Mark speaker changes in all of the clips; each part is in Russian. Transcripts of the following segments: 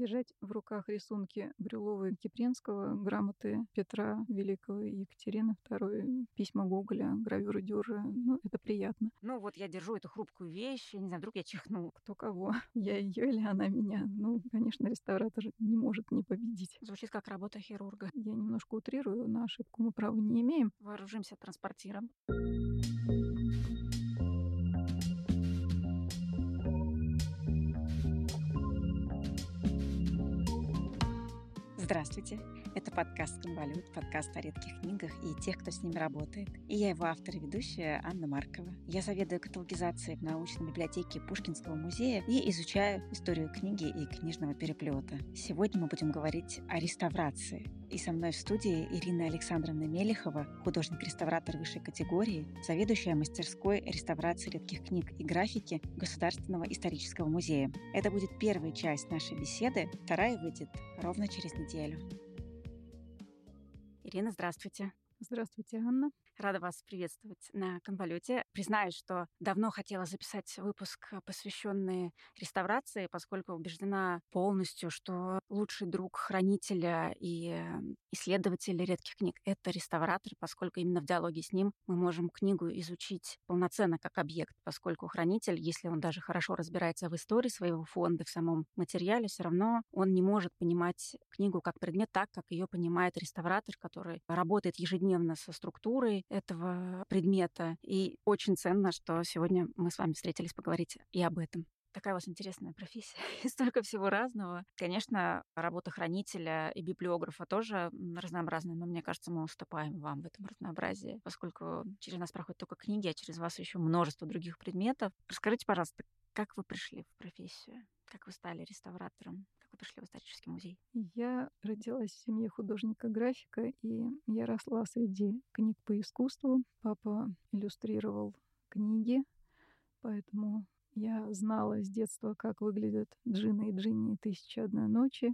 Speaker 1: Держать в руках рисунки Брюлова и Кипринского, грамоты Петра Великого и Екатерины II, письма Гоголя, гравюры Дюры, ну, это приятно.
Speaker 2: Ну, вот я держу эту хрупкую вещь, я не знаю, вдруг я чихну.
Speaker 1: Кто кого? Я ее или она меня? Ну, конечно, реставратор не может не победить.
Speaker 2: Звучит как работа хирурга.
Speaker 1: Я немножко утрирую, на ошибку мы права не имеем.
Speaker 2: Вооружимся транспортиром. Здравствуйте! Это подкаст «Конвалют», подкаст о редких книгах и тех, кто с ними работает. И я его автор и ведущая Анна Маркова. Я заведую каталогизацией в научной библиотеке Пушкинского музея и изучаю историю книги и книжного переплета. Сегодня мы будем говорить о реставрации. И со мной в студии Ирина Александровна Мелехова, художник-реставратор высшей категории, заведующая мастерской реставрации редких книг и графики Государственного исторического музея. Это будет первая часть нашей беседы, вторая выйдет ровно через неделю. Ирина, здравствуйте.
Speaker 1: Здравствуйте, Анна.
Speaker 2: Рада вас приветствовать на конвалюте. Признаюсь, что давно хотела записать выпуск, посвященный реставрации, поскольку убеждена полностью, что лучший друг хранителя и исследователя редких книг — это реставратор, поскольку именно в диалоге с ним мы можем книгу изучить полноценно как объект, поскольку хранитель, если он даже хорошо разбирается в истории своего фонда, в самом материале, все равно он не может понимать книгу как предмет так, как ее понимает реставратор, который работает ежедневно со структурой, этого предмета. И очень ценно, что сегодня мы с вами встретились поговорить и об этом. Такая у вас интересная профессия. И столько всего разного. Конечно, работа хранителя и библиографа тоже разнообразная, но мне кажется, мы уступаем вам в этом разнообразии, поскольку через нас проходят только книги, а через вас еще множество других предметов. Расскажите, пожалуйста, как вы пришли в профессию? Как вы стали реставратором? Пришли в исторический музей?
Speaker 1: Я родилась в семье художника-графика, и я росла среди книг по искусству. Папа иллюстрировал книги, поэтому я знала с детства, как выглядят Джина и Джинни «Тысяча одной ночи».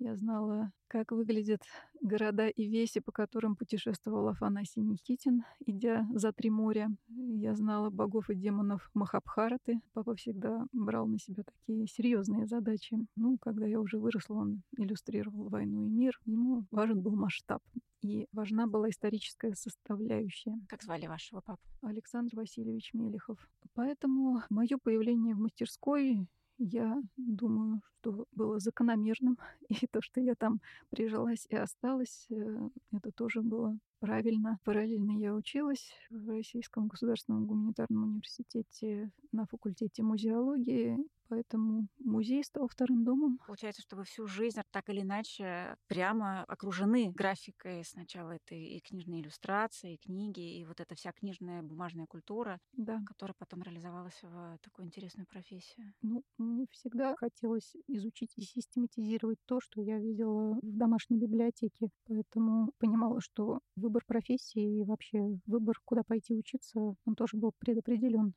Speaker 1: Я знала, как выглядят города и веси, по которым путешествовал Афанасий Никитин, идя за три моря. Я знала богов и демонов Махабхараты. Папа всегда брал на себя такие серьезные задачи. Ну, когда я уже выросла, он иллюстрировал «Войну и мир». Ему важен был масштаб. И важна была историческая составляющая.
Speaker 2: Как звали вашего папу?
Speaker 1: Александр Васильевич Мелехов. Поэтому мое появление в мастерской я думаю, что было закономерным. И то, что я там прижилась и осталась, э, это тоже было правильно. Параллельно я училась в Российском государственном гуманитарном университете на факультете музеологии Поэтому музей стал вторым домом.
Speaker 2: Получается, что вы всю жизнь так или иначе прямо окружены графикой. Сначала это и книжные иллюстрации, и книги, и вот эта вся книжная бумажная культура,
Speaker 1: да.
Speaker 2: которая потом реализовалась в такую интересную профессию.
Speaker 1: Ну, мне всегда хотелось изучить и систематизировать то, что я видела в домашней библиотеке. Поэтому понимала, что выбор профессии и вообще выбор, куда пойти учиться, он тоже был предопределен.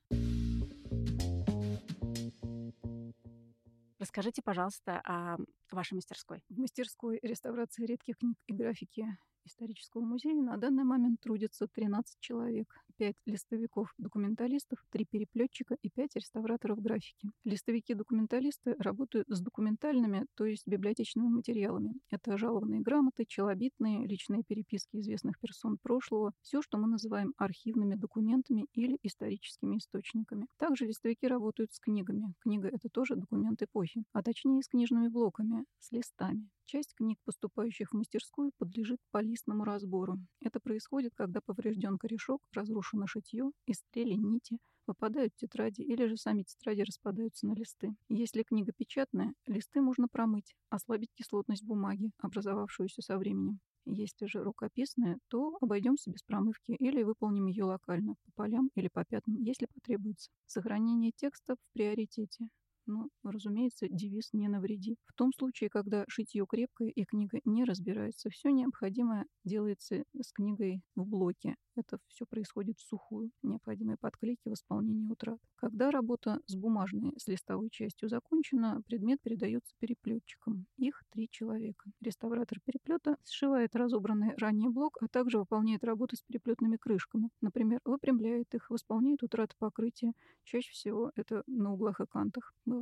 Speaker 2: Расскажите, пожалуйста, о вашей мастерской.
Speaker 1: В мастерской реставрации редких книг и графики исторического музея на данный момент трудится 13 человек, 5 листовиков-документалистов, 3 переплетчика и 5 реставраторов графики. Листовики-документалисты работают с документальными, то есть библиотечными материалами. Это жалованные грамоты, челобитные, личные переписки известных персон прошлого, все, что мы называем архивными документами или историческими источниками. Также листовики работают с книгами. Книга — это тоже документ эпохи, а точнее с книжными блоками, с листами. Часть книг, поступающих в мастерскую, подлежит полистному разбору. Это происходит, когда поврежден корешок, разрушено шитье, истрели нити, выпадают тетради или же сами тетради распадаются на листы. Если книга печатная, листы можно промыть, ослабить кислотность бумаги, образовавшуюся со временем. Если же рукописная, то обойдемся без промывки или выполним ее локально, по полям или по пятнам, если потребуется. Сохранение текста в приоритете. Ну, разумеется, девиз «не навреди». В том случае, когда шитье крепкое и книга не разбирается, все необходимое делается с книгой в блоке. Это все происходит в сухую. Необходимые подклейки, восполнение утрат. Когда работа с бумажной, с листовой частью закончена, предмет передается переплетчикам. Их три человека. Реставратор переплета сшивает разобранный ранее блок, а также выполняет работу с переплетными крышками. Например, выпрямляет их, восполняет утраты покрытия. Чаще всего это на углах и кантах бывает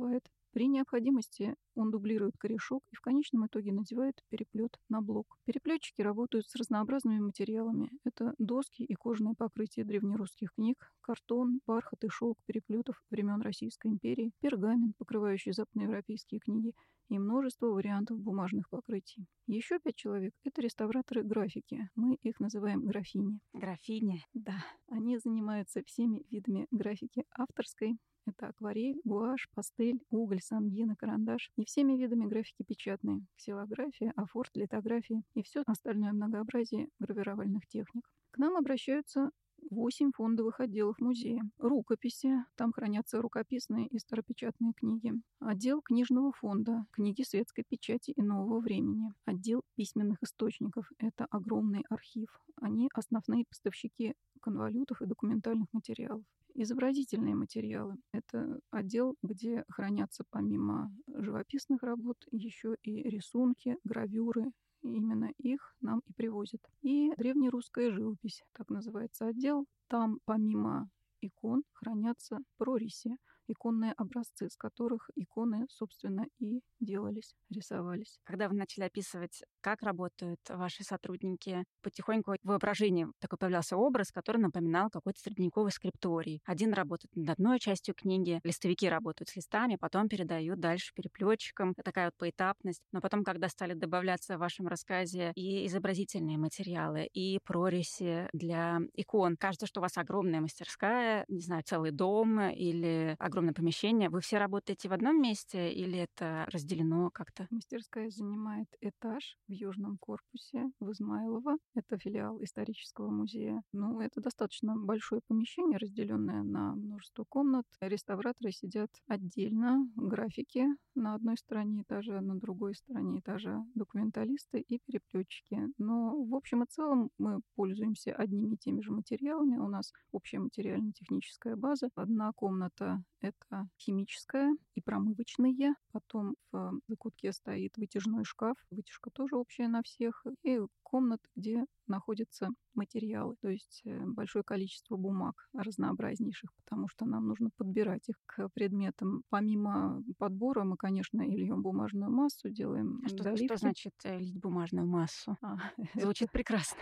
Speaker 1: При необходимости он дублирует корешок и в конечном итоге надевает переплет на блок. Переплетчики работают с разнообразными материалами. Это доски и кожаное покрытие древнерусских книг, картон, бархат и шелк переплетов времен Российской империи, пергамент, покрывающий западноевропейские книги, и множество вариантов бумажных покрытий. Еще пять человек — это реставраторы графики. Мы их называем графини.
Speaker 2: Графини?
Speaker 1: Да. Они занимаются всеми видами графики авторской, это акварель, гуашь, пастель, уголь, сангина, карандаш и всеми видами графики печатной, ксилография, афорт, литография и все остальное многообразие гравировальных техник. К нам обращаются восемь фондовых отделов музея. Рукописи, там хранятся рукописные и старопечатные книги. Отдел книжного фонда, книги светской печати и нового времени. Отдел письменных источников, это огромный архив. Они основные поставщики конвалютов и документальных материалов. Изобразительные материалы — это отдел, где хранятся помимо живописных работ еще и рисунки, гравюры, именно их нам и привозят. И древнерусская живопись, так называется отдел. Там помимо икон хранятся прориси, иконные образцы, с которых иконы, собственно, и делались, рисовались.
Speaker 2: Когда вы начали описывать, как работают ваши сотрудники, потихоньку в воображении такой появлялся образ, который напоминал какой-то средневековый скрипторий. Один работает над одной частью книги, листовики работают с листами, потом передают дальше переплетчикам. Такая вот поэтапность. Но потом, когда стали добавляться в вашем рассказе и изобразительные материалы, и прориси для икон, кажется, что у вас огромная мастерская, не знаю, целый дом или огромный огромное помещение. Вы все работаете в одном месте или это разделено как-то?
Speaker 1: Мастерская занимает этаж в Южном корпусе в Измайлово. Это филиал исторического музея. Ну, это достаточно большое помещение, разделенное на множество комнат. Реставраторы сидят отдельно, графики на одной стороне этажа, на другой стороне этажа документалисты и переплетчики. Но в общем и целом мы пользуемся одними и теми же материалами. У нас общая материально-техническая база. Одна комната это химическая и промывочные. Потом в закутке стоит вытяжной шкаф. Вытяжка тоже общая на всех. И комната, где находятся материалы, то есть э, большое количество бумаг разнообразнейших, потому что нам нужно подбирать их к предметам. Помимо подбора мы, конечно, и льем бумажную массу, делаем
Speaker 2: а что, что значит э, лить бумажную массу? А, Звучит прекрасно.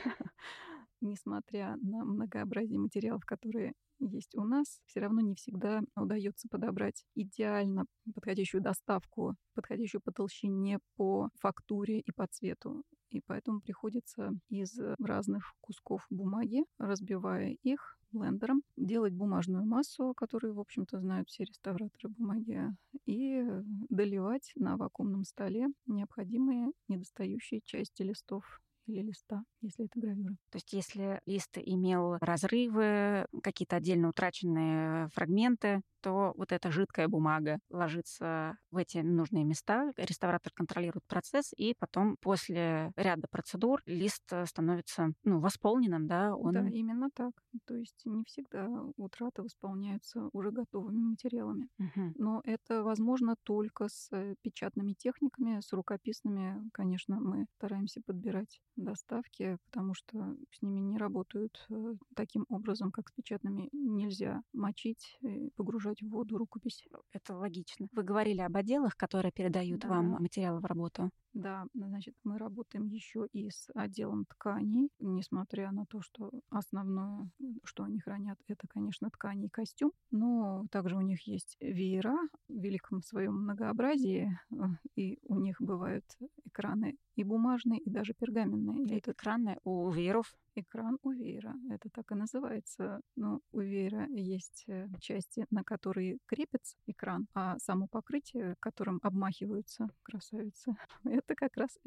Speaker 1: Несмотря на многообразие материалов, которые есть у нас, все равно не всегда удается подобрать идеально подходящую доставку, подходящую по толщине, по фактуре и по цвету. И поэтому приходится из разных кусков бумаги, разбивая их блендером, делать бумажную массу, которую, в общем-то, знают все реставраторы бумаги, и доливать на вакуумном столе необходимые недостающие части листов или листа, если это гравюра.
Speaker 2: То есть если лист имел разрывы, какие-то отдельно утраченные фрагменты, то вот эта жидкая бумага ложится в эти нужные места, реставратор контролирует процесс, и потом после ряда процедур лист становится ну, восполненным, да?
Speaker 1: Он... Да, именно так. То есть не всегда утраты восполняются уже готовыми материалами. Угу. Но это возможно только с печатными техниками, с рукописными, конечно, мы стараемся подбирать доставки, потому что с ними не работают э, таким образом, как с печатными. Нельзя мочить, погружать в воду рукопись.
Speaker 2: Это логично. Вы говорили об отделах, которые передают да. вам материалы в работу.
Speaker 1: Да, значит, мы работаем еще и с отделом тканей, несмотря на то, что основное, что они хранят, это, конечно, ткани и костюм, но также у них есть веера в великом своем многообразии, э, и у них бывают экраны и бумажные, и даже пергаменные.
Speaker 2: И это экраны у вееров
Speaker 1: экран у веера. Это так и называется. Но у веера есть э, части, на которые крепится экран, а само покрытие, которым обмахиваются красавицы, это как раз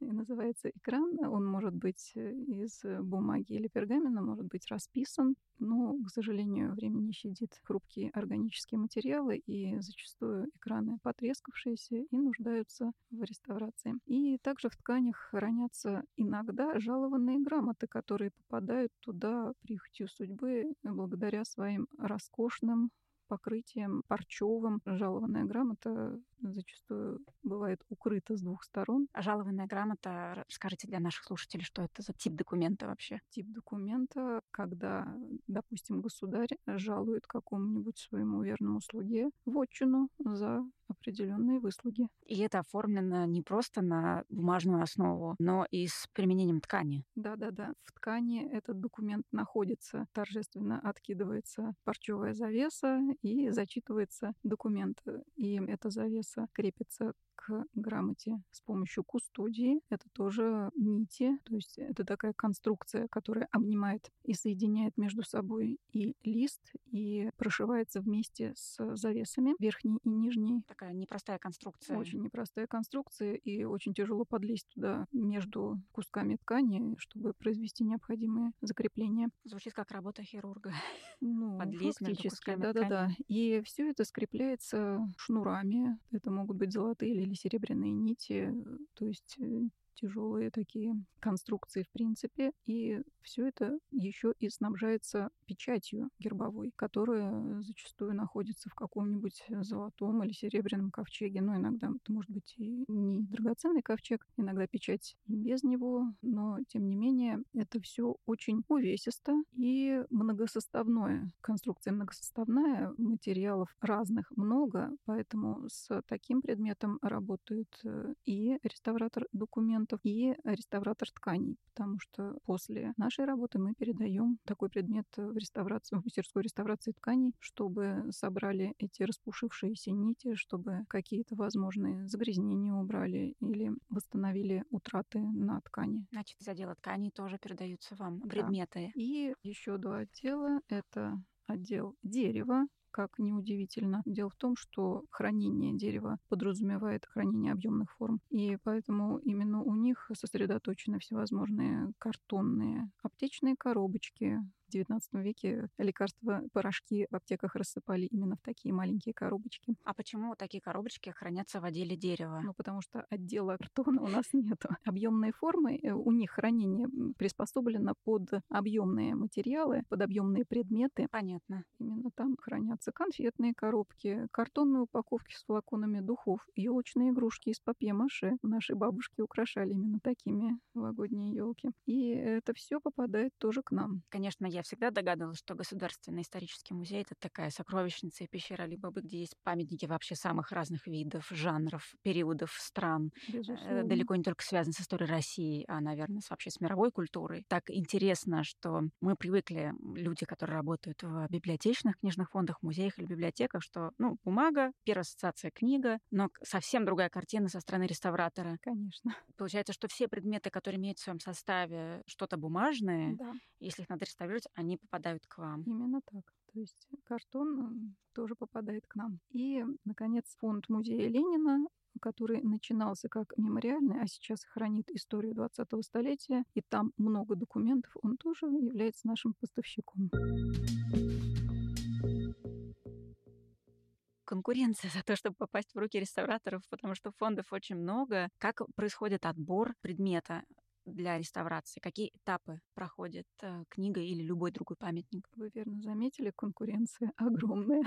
Speaker 1: и называется экран. Он может быть э, из бумаги или пергамента, может быть расписан, но, к сожалению, время не щадит хрупкие органические материалы, и зачастую экраны потрескавшиеся и нуждаются в реставрации. И также в тканях хранятся иногда жалованные грамоты, которые попадают туда прихотью судьбы благодаря своим роскошным покрытием парчевым. Жалованная грамота зачастую бывает укрыта с двух сторон.
Speaker 2: А жалованная грамота, скажите для наших слушателей, что это за тип документа вообще?
Speaker 1: Тип документа, когда, допустим, государь жалует какому-нибудь своему верному слуге вотчину за определенные выслуги.
Speaker 2: И это оформлено не просто на бумажную основу, но и с применением ткани.
Speaker 1: Да-да-да. В ткани этот документ находится, торжественно откидывается парчевая завеса и зачитывается документ. И эта завеса крепится к грамоте с помощью кустодии. Это тоже нити, то есть это такая конструкция, которая обнимает и соединяет между собой и лист, и прошивается вместе с завесами верхней и нижней.
Speaker 2: Такая непростая конструкция.
Speaker 1: Очень непростая конструкция, и очень тяжело подлезть туда между кусками ткани, чтобы произвести необходимые закрепления.
Speaker 2: Звучит как работа хирурга.
Speaker 1: Ну,
Speaker 2: Подлезть
Speaker 1: фактически, да-да-да. И все это скрепляется шнурами. Это могут быть золотые или серебряные нити, то есть э, тяжелые такие конструкции в принципе. И все это еще и снабжается печатью гербовой, которая зачастую находится в каком-нибудь золотом или серебряном ковчеге. Но иногда это может быть и не драгоценный ковчег, иногда печать и без него. Но, тем не менее, это все очень увесисто и многосоставное. Конструкция многосоставная, материалов разных много, поэтому с таким предметом работает э, и реставратор документов, документов и реставратор тканей, потому что после нашей работы мы передаем такой предмет в реставрацию, в мастерскую реставрации тканей, чтобы собрали эти распушившиеся нити, чтобы какие-то возможные загрязнения убрали или восстановили утраты на ткани.
Speaker 2: Значит, из отдела тканей тоже передаются вам предметы.
Speaker 1: Да. И еще два отдела. Это отдел дерева, как неудивительно. Дело в том, что хранение дерева подразумевает хранение объемных форм, и поэтому именно у них сосредоточены всевозможные картонные аптечные коробочки, в XIX веке лекарства, порошки в аптеках рассыпали именно в такие маленькие коробочки.
Speaker 2: А почему такие коробочки хранятся в отделе дерева?
Speaker 1: Ну, потому что отдела картона у нас нет. Объемные формы, э, у них хранение приспособлено под объемные материалы, под объемные предметы.
Speaker 2: Понятно.
Speaker 1: Именно там хранятся конфетные коробки, картонные упаковки с флаконами духов, елочные игрушки из папье-маше. Наши бабушки украшали именно такими новогодние елки. И это все попадает тоже к нам.
Speaker 2: Конечно, я всегда догадывалась, что Государственный исторический музей — это такая сокровищница и пещера либо бы, где есть памятники вообще самых разных видов, жанров, периодов, стран.
Speaker 1: Э, Безусловно.
Speaker 2: Далеко не только связаны с историей России, а, наверное, вообще с мировой культурой. Так интересно, что мы привыкли, люди, которые работают в библиотечных книжных фондах, музеях или библиотеках, что, ну, бумага, первая ассоциация книга, но совсем другая картина со стороны реставратора.
Speaker 1: Конечно.
Speaker 2: Получается, что все предметы, которые имеют в своем составе что-то бумажное,
Speaker 1: да.
Speaker 2: если их надо реставрировать, они попадают к вам.
Speaker 1: Именно так. То есть картон тоже попадает к нам. И, наконец, фонд музея Ленина который начинался как мемориальный, а сейчас хранит историю 20-го столетия, и там много документов, он тоже является нашим поставщиком.
Speaker 2: Конкуренция за то, чтобы попасть в руки реставраторов, потому что фондов очень много. Как происходит отбор предмета? для реставрации? Какие этапы проходит э, книга или любой другой памятник?
Speaker 1: Вы верно заметили, конкуренция огромная.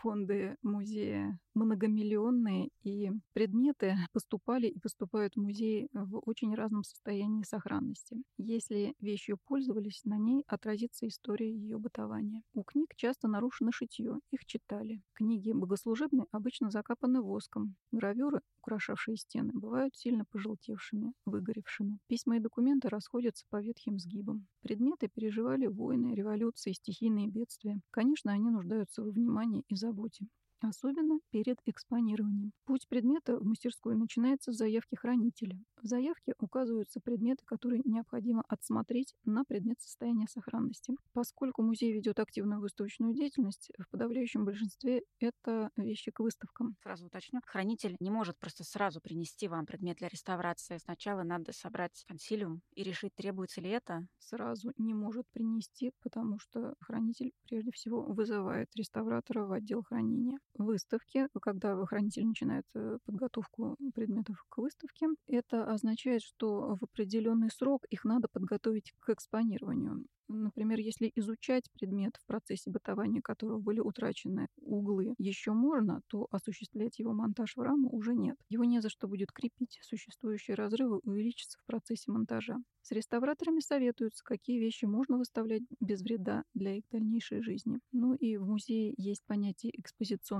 Speaker 1: Фонды музея многомиллионные, и предметы поступали и поступают в музей в очень разном состоянии сохранности. Если вещью пользовались, на ней отразится история ее бытования. У книг часто нарушено шитье, их читали. Книги богослужебные обычно закапаны воском. Гравюры, украшавшие стены, бывают сильно пожелтевшими, выгоревшими. Письма и документы расходятся по ветхим сгибам. Предметы переживали войны, революции, стихийные бедствия. Конечно, они нуждаются во внимании и заботе особенно перед экспонированием. Путь предмета в мастерскую начинается с заявки хранителя. В заявке указываются предметы, которые необходимо отсмотреть на предмет состояния сохранности. Поскольку музей ведет активную выставочную деятельность, в подавляющем большинстве это вещи к выставкам.
Speaker 2: Сразу уточню. Хранитель не может просто сразу принести вам предмет для реставрации. Сначала надо собрать консилиум и решить, требуется ли это.
Speaker 1: Сразу не может принести, потому что хранитель прежде всего вызывает реставратора в отдел хранения. Выставки, когда хранитель начинает э, подготовку предметов к выставке, это означает, что в определенный срок их надо подготовить к экспонированию. Например, если изучать предмет, в процессе бытования которого были утрачены углы, еще можно, то осуществлять его монтаж в раму уже нет. Его не за что будет крепить. Существующие разрывы увеличатся в процессе монтажа. С реставраторами советуются, какие вещи можно выставлять без вреда для их дальнейшей жизни. Ну и в музее есть понятие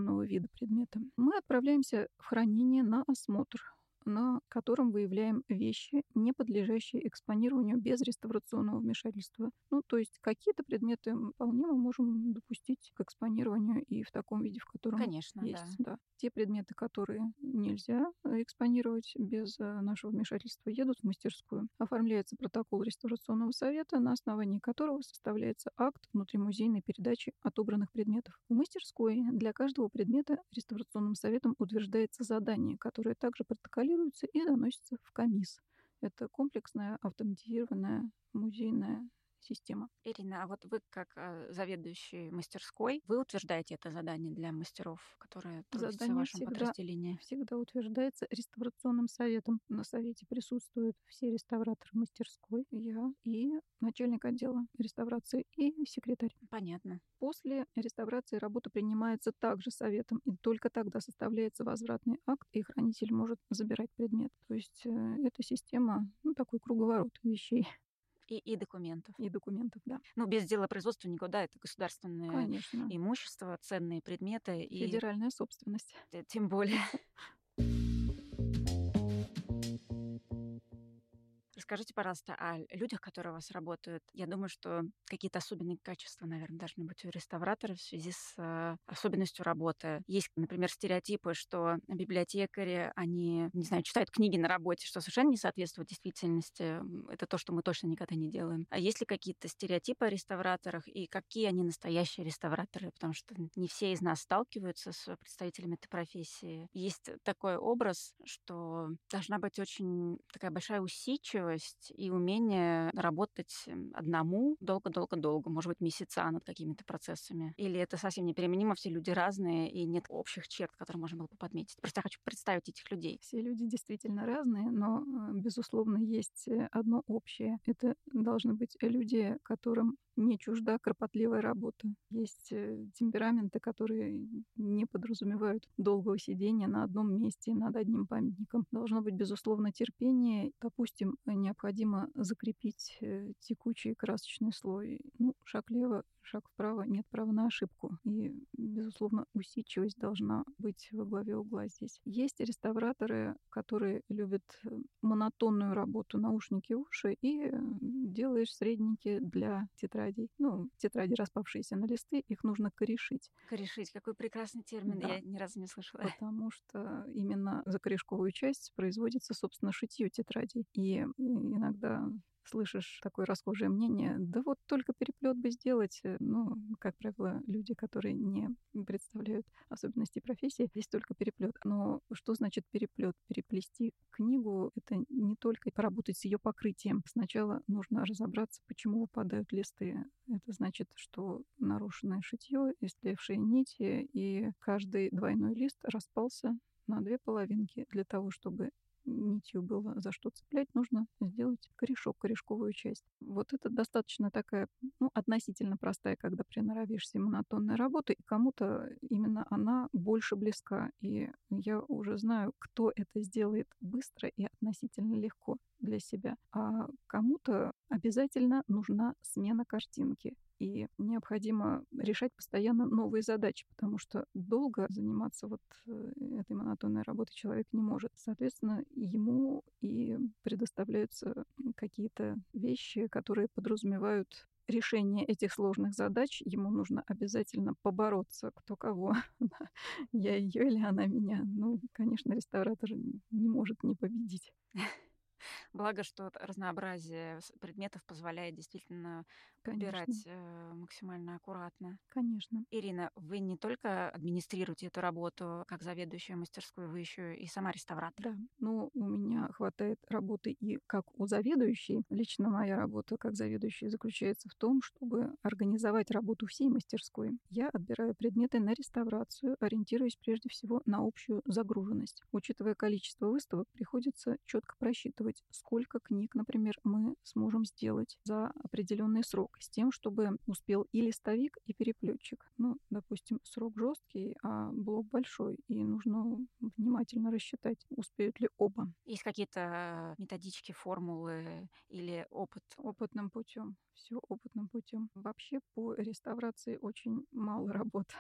Speaker 1: экспозиционного вида предмета. Мы отправляемся в хранение на осмотр на котором выявляем вещи, не подлежащие экспонированию без реставрационного вмешательства. Ну, то есть какие-то предметы вполне мы можем допустить к экспонированию и в таком виде, в котором
Speaker 2: Конечно,
Speaker 1: есть.
Speaker 2: Да.
Speaker 1: Да. Те предметы, которые нельзя экспонировать без э, нашего вмешательства, едут в мастерскую. Оформляется протокол реставрационного совета, на основании которого составляется акт внутримузейной передачи отобранных предметов. В мастерской для каждого предмета реставрационным советом утверждается задание, которое также протоколируется контролируется и доносится в комисс. Это комплексная автоматизированная музейная система.
Speaker 2: Ирина, а вот вы как э, заведующий мастерской, вы утверждаете это задание для мастеров, которые трудятся задание в вашем всегда, подразделении?
Speaker 1: всегда утверждается реставрационным советом. На совете присутствуют все реставраторы мастерской, я и начальник отдела реставрации и секретарь.
Speaker 2: Понятно.
Speaker 1: После реставрации работа принимается также советом, и только тогда составляется возвратный акт, и хранитель может забирать предмет. То есть э, эта система, ну, такой круговорот вещей.
Speaker 2: И, и документов.
Speaker 1: И документов, да.
Speaker 2: Ну, без дела производства никуда. Это государственное
Speaker 1: Конечно.
Speaker 2: имущество, ценные предметы.
Speaker 1: Федеральная и... собственность.
Speaker 2: Тем более. Расскажите, пожалуйста, о людях, которые у вас работают. Я думаю, что какие-то особенные качества, наверное, должны быть у реставратора в связи с э, особенностью работы. Есть, например, стереотипы, что библиотекари, они, не знаю, читают книги на работе, что совершенно не соответствует действительности. Это то, что мы точно никогда не делаем. А есть ли какие-то стереотипы о реставраторах и какие они настоящие реставраторы? Потому что не все из нас сталкиваются с представителями этой профессии. Есть такой образ, что должна быть очень такая большая усидчивость гибкость и умение работать одному долго-долго-долго, может быть, месяца над какими-то процессами. Или это совсем неприменимо, все люди разные, и нет общих черт, которые можно было бы подметить. Просто я хочу представить этих людей.
Speaker 1: Все люди действительно разные, но, э, безусловно, есть э, одно общее. Это должны быть люди, которым не чужда кропотливая работа. Есть э, темпераменты, которые не подразумевают долгого сидения на одном месте над одним памятником. Должно быть, безусловно, терпение. Допустим, необходимо закрепить э, текучий красочный слой. Ну, шаг лево, шаг вправо, нет права на ошибку. И, безусловно, усидчивость должна быть во главе угла здесь. Есть реставраторы, которые любят э, монотонную работу, наушники уши, и делаешь средники для тетрадей. Ну, тетради, распавшиеся на листы, их нужно корешить.
Speaker 2: Корешить, какой прекрасный термин, да. я ни разу не слышала.
Speaker 1: Потому что именно за корешковую часть производится, собственно, шитье тетрадей. И иногда слышишь такое расхожее мнение, да вот только переплет бы сделать. Э, ну, как правило, люди, которые не представляют особенностей профессии, здесь только переплет. Но что значит переплет? Переплести книгу — это не только поработать с ее покрытием. Сначала нужно разобраться, почему выпадают листы. Это значит, что нарушенное шитье, истлевшие нити, и каждый двойной лист распался на две половинки для того, чтобы нитью было за что цеплять, нужно сделать корешок, корешковую часть. Вот это достаточно такая, ну, относительно простая, когда приноровишься монотонная работа, и кому-то именно она больше близка. И я уже знаю, кто это сделает быстро и относительно легко для себя. А кому-то обязательно нужна смена картинки и необходимо решать постоянно новые задачи, потому что долго заниматься вот э, этой монотонной работой человек не может. Соответственно, ему и предоставляются какие-то вещи, которые подразумевают решение этих сложных задач ему нужно обязательно побороться, кто кого. Я ее или она меня. Ну, конечно, реставратор не может не победить.
Speaker 2: Благо, что разнообразие предметов позволяет действительно Конечно. убирать э, максимально аккуратно.
Speaker 1: Конечно.
Speaker 2: Ирина, вы не только администрируете эту работу как заведующая мастерской, вы еще и сама реставратор.
Speaker 1: Да. Ну, у меня хватает работы и как у заведующей. Лично моя работа как заведующей заключается в том, чтобы организовать работу всей мастерской. Я отбираю предметы на реставрацию, ориентируясь прежде всего на общую загруженность. Учитывая количество выставок, приходится четко просчитывать рассчитывать, сколько книг, например, мы сможем сделать за определенный срок, с тем, чтобы успел и листовик, и переплетчик. Ну, допустим, срок жесткий, а блок большой, и нужно внимательно рассчитать, успеют ли оба.
Speaker 2: Есть какие-то методички, формулы или опыт?
Speaker 1: Опытным путем. Все опытным путем. Вообще по реставрации очень мало работы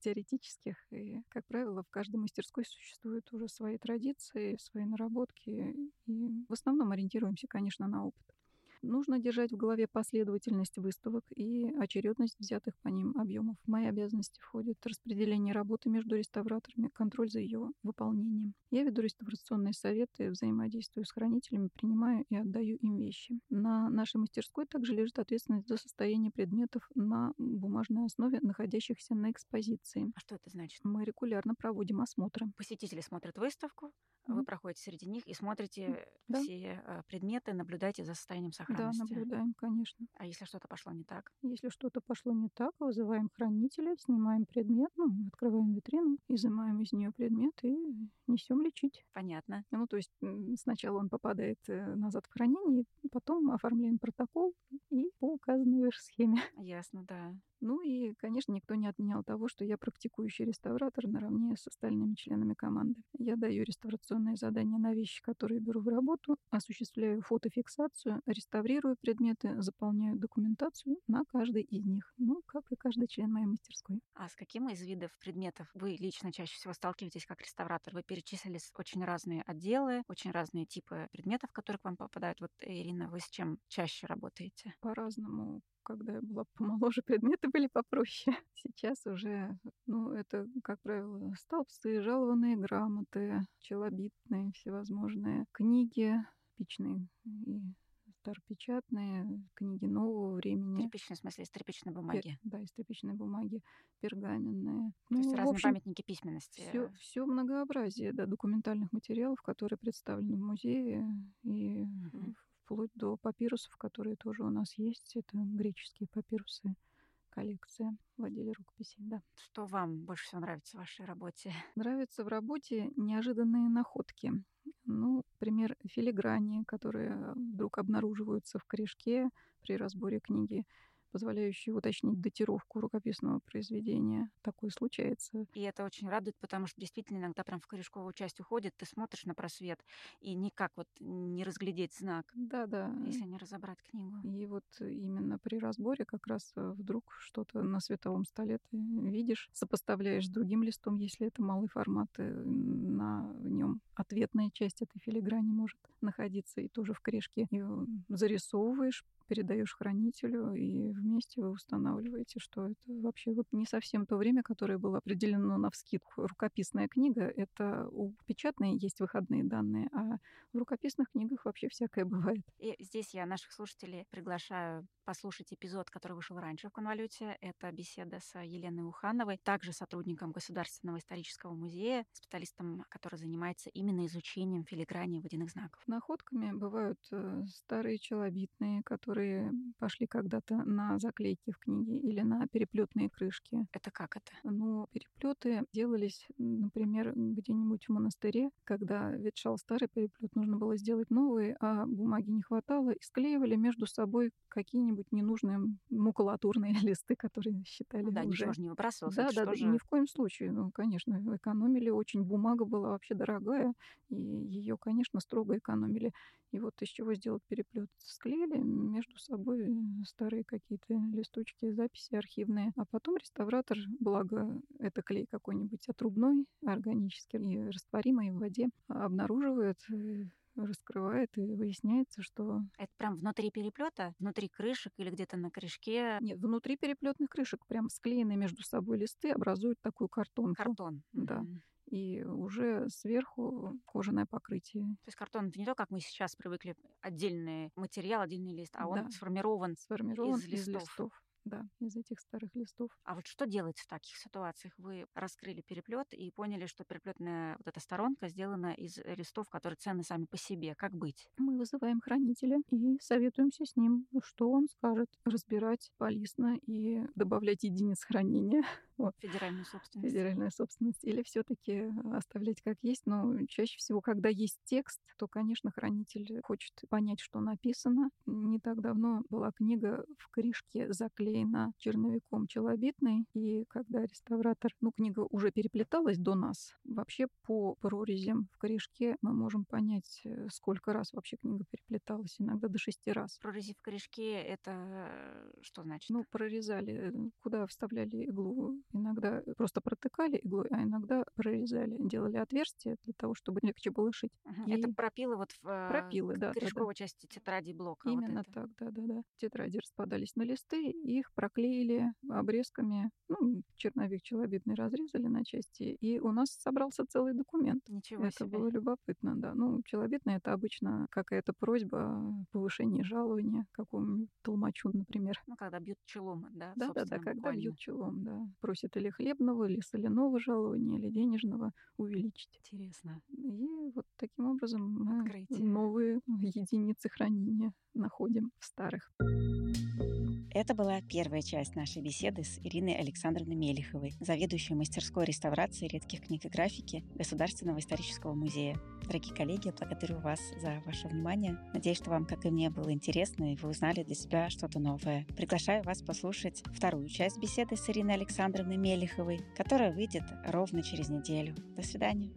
Speaker 1: теоретических. И, как правило, в каждой мастерской существуют уже свои традиции, свои наработки. И в основном ориентируемся, конечно, на опыт. Нужно держать в голове последовательность выставок и очередность взятых по ним объемов. В мои обязанности входит распределение работы между реставраторами, контроль за ее выполнением. Я веду реставрационные советы, взаимодействую с хранителями, принимаю и отдаю им вещи. На нашей мастерской также лежит ответственность за состояние предметов на бумажной основе, находящихся на экспозиции.
Speaker 2: А что это значит?
Speaker 1: Мы регулярно проводим осмотры.
Speaker 2: Посетители смотрят выставку, вы проходите среди них и смотрите да. все э, предметы, наблюдаете за состоянием сохранности.
Speaker 1: Да, наблюдаем, конечно.
Speaker 2: А если что-то пошло не так?
Speaker 1: Если что-то пошло не так, вызываем хранителя, снимаем предмет, ну, открываем витрину, изымаем из нее предмет и несем лечить.
Speaker 2: Понятно.
Speaker 1: Ну, то есть сначала он попадает э, назад в хранение, потом оформляем протокол и по указанной выше схеме.
Speaker 2: Ясно, да.
Speaker 1: Ну и, конечно, никто не отменял того, что я практикующий реставратор наравне с остальными членами команды. Я даю реставрационные задания на вещи, которые беру в работу, осуществляю фотофиксацию, реставрирую предметы, заполняю документацию на каждый из них. Ну, как и каждый член моей мастерской.
Speaker 2: А с каким из видов предметов вы лично чаще всего сталкиваетесь как реставратор? Вы перечислили очень разные отделы, очень разные типы предметов, которые к вам попадают. Вот, Ирина, вы с чем чаще работаете?
Speaker 1: По-разному когда я была помоложе, предметы были попроще. Сейчас уже, ну, это, как правило, столбцы, жалованные грамоты, челобитные, всевозможные книги, пичные и старопечатные, книги нового времени.
Speaker 2: Тряпичные, в смысле, из тряпичной бумаги? Пер,
Speaker 1: да, из тряпичной бумаги, пергаменные.
Speaker 2: То ну, есть разные общем, памятники письменности.
Speaker 1: Все, все многообразие да, документальных материалов, которые представлены в музее и угу вплоть до папирусов, которые тоже у нас есть. Это греческие папирусы, коллекция в отделе рукописей, да.
Speaker 2: Что вам больше всего нравится в вашей работе?
Speaker 1: Нравится в работе неожиданные находки. Ну, пример филиграни, которые вдруг обнаруживаются в корешке при разборе книги позволяющие уточнить датировку рукописного произведения. Такое случается.
Speaker 2: И это очень радует, потому что действительно иногда прям в корешковую часть уходит, ты смотришь на просвет, и никак вот не разглядеть знак.
Speaker 1: Да-да.
Speaker 2: Если не разобрать книгу.
Speaker 1: И вот именно при разборе как раз э, вдруг что-то на световом столе ты видишь, сопоставляешь с другим листом, если это малый формат, э, на нем ответная часть этой филиграни может находиться и тоже в корешке. И зарисовываешь, передаешь хранителю, и вместе вы устанавливаете, что это вообще вот не совсем то время, которое было определено на вскидку. Рукописная книга — это у печатной есть выходные данные, а в рукописных книгах вообще всякое бывает.
Speaker 2: И здесь я наших слушателей приглашаю послушать эпизод, который вышел раньше в «Конволюте». Это беседа с Еленой Ухановой, также сотрудником Государственного исторического музея, специалистом, который занимается именно изучением филиграни водяных знаков.
Speaker 1: Находками бывают э, старые челобитные, которые пошли когда-то на заклейки в книге или на переплетные крышки.
Speaker 2: Это как это?
Speaker 1: Ну, переплеты делались, например, где-нибудь в монастыре, когда ветшал старый переплет, нужно было сделать новый, а бумаги не хватало, и склеивали между собой какие-нибудь какие-нибудь ненужные макулатурные листы, которые считали ну,
Speaker 2: да,
Speaker 1: уже...
Speaker 2: ничего же не выбрасывалось.
Speaker 1: Да, да, да, же... ни в коем случае. Ну, конечно, экономили очень. Бумага была вообще дорогая, и ее, конечно, строго экономили. И вот из чего сделать переплет? Склеили между собой старые какие-то листочки, записи архивные. А потом реставратор, благо это клей какой-нибудь отрубной, органический и растворимый в воде, обнаруживает э, раскрывает, и выясняется, что...
Speaker 2: Это прям внутри переплета, внутри крышек или где-то на крышке?
Speaker 1: Нет, внутри переплетных крышек прям склеенные между собой листы образуют такую картонку.
Speaker 2: Картон.
Speaker 1: Да. Mm-hmm и уже сверху кожаное покрытие.
Speaker 2: То есть картон это не то, как мы сейчас привыкли, отдельный материал, отдельный лист, а он сформирован,
Speaker 1: сформирован
Speaker 2: из листов.
Speaker 1: Из листов да, из этих старых листов.
Speaker 2: А вот что делать в таких ситуациях? Вы раскрыли переплет и поняли, что переплетная вот эта сторонка сделана из листов, которые ценны сами по себе. Как быть?
Speaker 1: Мы вызываем хранителя и советуемся с ним, что он скажет. Разбирать полисно и добавлять единиц хранения.
Speaker 2: Вот. Федеральную собственность.
Speaker 1: Федеральную собственность. Или все таки оставлять как есть. Но чаще всего, когда есть текст, то, конечно, хранитель хочет понять, что написано. Не так давно была книга в крышке заклеена черновиком челобитной. И когда реставратор... Ну, книга уже переплеталась до нас. Вообще по прорезям в корешке мы можем понять, э, сколько раз вообще книга переплеталась. Иногда до шести раз.
Speaker 2: Прорези в корешке — это что значит?
Speaker 1: Ну, прорезали, э, куда вставляли иглу. Иногда просто протыкали иглой, а иногда прорезали. Делали отверстие для того, чтобы легче было шить.
Speaker 2: Угу. И... Это пропилы вот в
Speaker 1: э, пропилы, да,
Speaker 2: корешковой
Speaker 1: да, да.
Speaker 2: части тетради блока.
Speaker 1: Именно
Speaker 2: вот
Speaker 1: так, да-да-да. Тетради распадались на листы, их проклеили обрезками. Ну, черновик челобитный разрезали на части, и у нас собрался целый документ.
Speaker 2: Ничего
Speaker 1: это
Speaker 2: себе.
Speaker 1: было любопытно, да. Ну, челобитный — это обычно какая-то просьба о повышении жалования какому-нибудь толмачу, например.
Speaker 2: Ну, когда бьют челом, да?
Speaker 1: Да, да, да, когда бьют челом, да. Просят или хлебного, или соляного жалования, или денежного увеличить.
Speaker 2: Интересно.
Speaker 1: И вот таким образом мы
Speaker 2: Открытие.
Speaker 1: новые единицы хранения находим в старых.
Speaker 2: Это была первая часть нашей беседы с Ириной Александровной Мелиховой, заведующей мастерской реставрации редких книг и графики Государственного исторического музея. Дорогие коллеги, благодарю вас за ваше внимание. Надеюсь, что вам, как и мне, было интересно, и вы узнали для себя что-то новое. Приглашаю вас послушать вторую часть беседы с Ириной Александровной Мелиховой, которая выйдет ровно через неделю. До свидания.